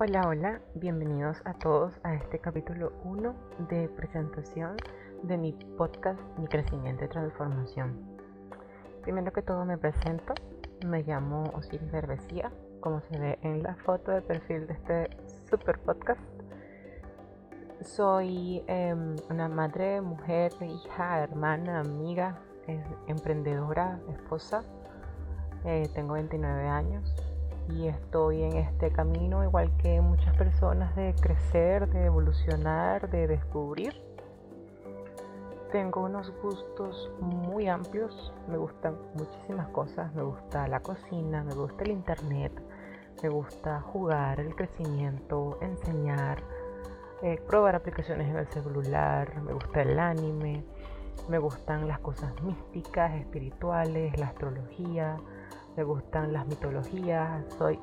Hola, hola, bienvenidos a todos a este capítulo 1 de presentación de mi podcast Mi crecimiento y transformación. Primero que todo me presento, me llamo Osiris Cervecía, como se ve en la foto de perfil de este super podcast. Soy em, una madre, mujer, hija, hermana, amiga, emprendedora, esposa. Eh, tengo 29 años y estoy en este camino igual que muchas personas de crecer, de evolucionar, de descubrir. Tengo unos gustos muy amplios, me gustan muchísimas cosas, me gusta la cocina, me gusta el internet, me gusta jugar, el crecimiento, enseñar, eh, probar aplicaciones en el celular, me gusta el anime, me gustan las cosas místicas, espirituales, la astrología, me gustan las mitologías, soy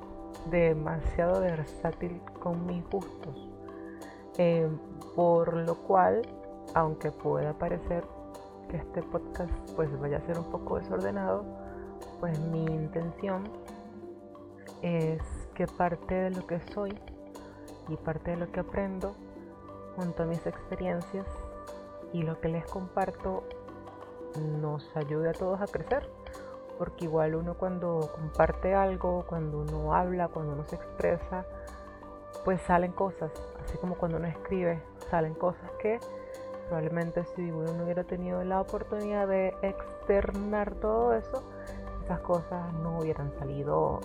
demasiado versátil con mis gustos. Eh, por lo cual, aunque pueda parecer que este podcast pues vaya a ser un poco desordenado, pues mi intención es que parte de lo que soy y parte de lo que aprendo junto a mis experiencias y lo que les comparto nos ayude a todos a crecer porque igual uno cuando comparte algo, cuando uno habla, cuando uno se expresa, pues salen cosas, así como cuando uno escribe, salen cosas que probablemente si uno no hubiera tenido la oportunidad de externar todo eso, esas cosas no hubieran salido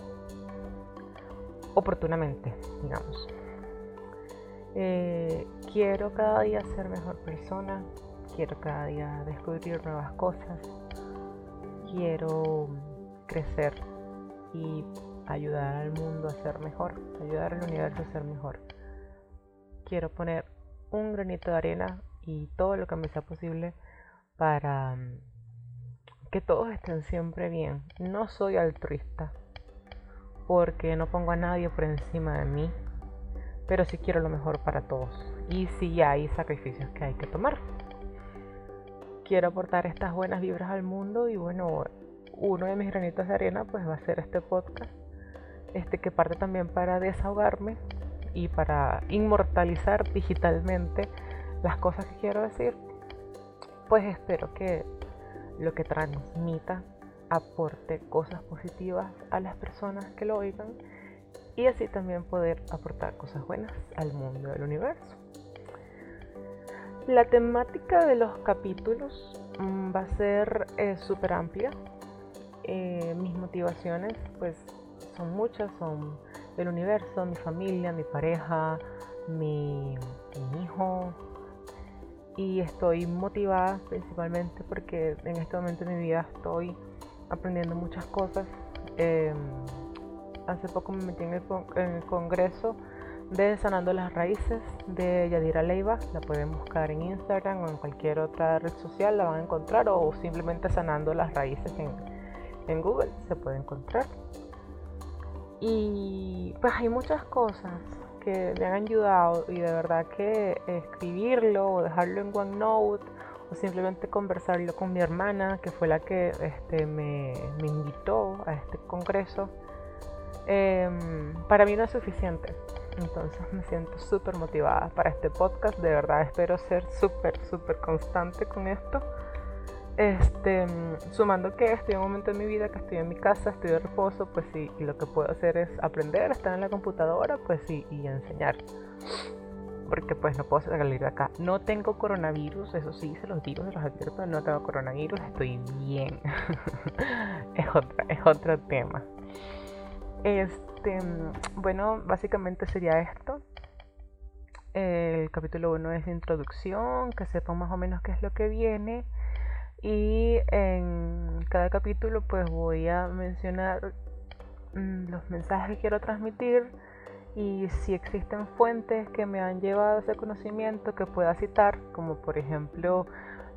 oportunamente, digamos. Eh, quiero cada día ser mejor persona, quiero cada día descubrir nuevas cosas, quiero crecer y ayudar al mundo a ser mejor, ayudar al universo a ser mejor. Quiero poner un granito de arena y todo lo que me sea posible para mm, que todos estén siempre bien. No soy altruista porque no pongo a nadie por encima de mí, pero sí quiero lo mejor para todos. Y sí hay sacrificios que hay que tomar quiero aportar estas buenas vibras al mundo y bueno, uno de mis granitos de arena pues va a ser este podcast, este que parte también para desahogarme y para inmortalizar digitalmente las cosas que quiero decir. Pues espero que lo que transmita aporte cosas positivas a las personas que lo oigan y así también poder aportar cosas buenas al mundo del universo. La temática de los capítulos mm, va a ser eh, súper amplia. Eh, mis motivaciones pues son muchas, son del universo, mi familia, mi pareja, mi, hijo. Y estoy motivada principalmente porque en este momento de mi vida estoy aprendiendo muchas cosas. Em, hace poco me metí en el congreso de Sanando las Raíces de Yadira Leiva. La pueden buscar en Instagram o en cualquier otra red social, la van a encontrar o simplemente Sanando las Raíces en, en Google se puede encontrar. Y pues hay muchas cosas que me han ayudado y de verdad que escribirlo o dejarlo en OneNote o simplemente conversarlo con mi hermana que fue la que este, me, me invitó a este congreso, em, para mí no es suficiente entonces me siento súper motivada para este podcast. De verdad espero ser súper, súper constante con esto. Este, sumando que estoy en un momento de mi vida que estoy en mi casa, estoy de reposo, pues sí, y lo que puedo hacer es aprender, estar en la computadora, pues sí, y enseñar. Porque pues no puedo salir de acá. No tengo coronavirus, eso sí, se los digo, se los advierto, no tengo coronavirus, estoy bien. es, otra, es otro tema. Este, este, bueno, básicamente sería esto. El capítulo 1 es introducción, que sepan más o menos qué es lo que viene. Y en cada capítulo pues voy a mencionar mm, los mensajes que quiero transmitir y si existen fuentes que me han llevado ese conocimiento que pueda citar, como por ejemplo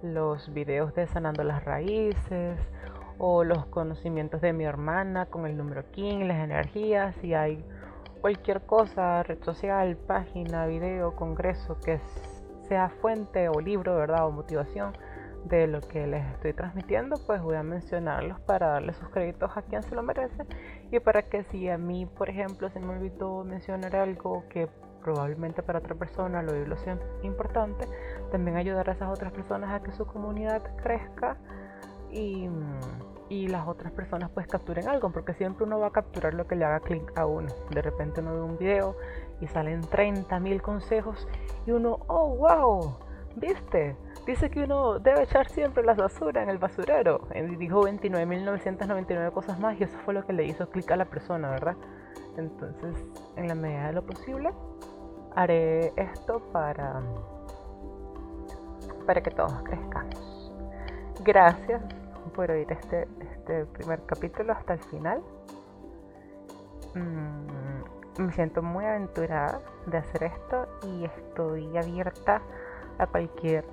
los videos de Sanando las Raíces o los conocimientos de mi hermana con el número King, las energías, si hay cualquier cosa, red social, página, video, congreso que sea fuente o libro, ¿verdad? O motivación de lo que les estoy transmitiendo, pues voy a mencionarlos para darle sus créditos a quien se lo merece y para que si a mí, por ejemplo, se me olvidó mencionar algo que probablemente para otra persona lo oírlo sea importante, también ayudar a esas otras personas a que su comunidad crezca y, las otras personas pues capturen algo, porque siempre uno va a capturar lo que le haga clic a uno. De repente uno ve un video y salen 30.000 consejos y uno, oh wow, ¿viste? Dice que uno debe echar siempre la basura en el basurero. Y dijo 29.999 cosas más y eso fue lo que le hizo clic a la persona, ¿verdad? Entonces, en la medida de lo posible, haré esto para, para que todos crezcamos. Gracias por oír este, este primer capítulo hasta el final. Mm, me siento muy aventurada de hacer esto y estoy abierta a cualquier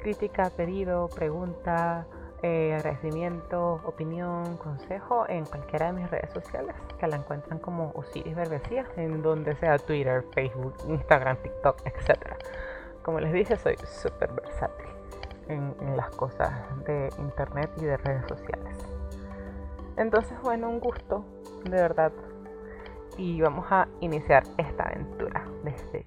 crítica, pedido, pregunta, eh, agradecimiento, opinión, consejo en cualquiera de mis redes sociales que la encuentran como Osiris Berbecía en donde sea Twitter, Facebook, Instagram, TikTok, etc. Como les dije, soy súper versátil en, las cosas de internet y de redes sociales. Entonces, bueno, un gusto, de verdad. Y vamos a iniciar esta aventura desde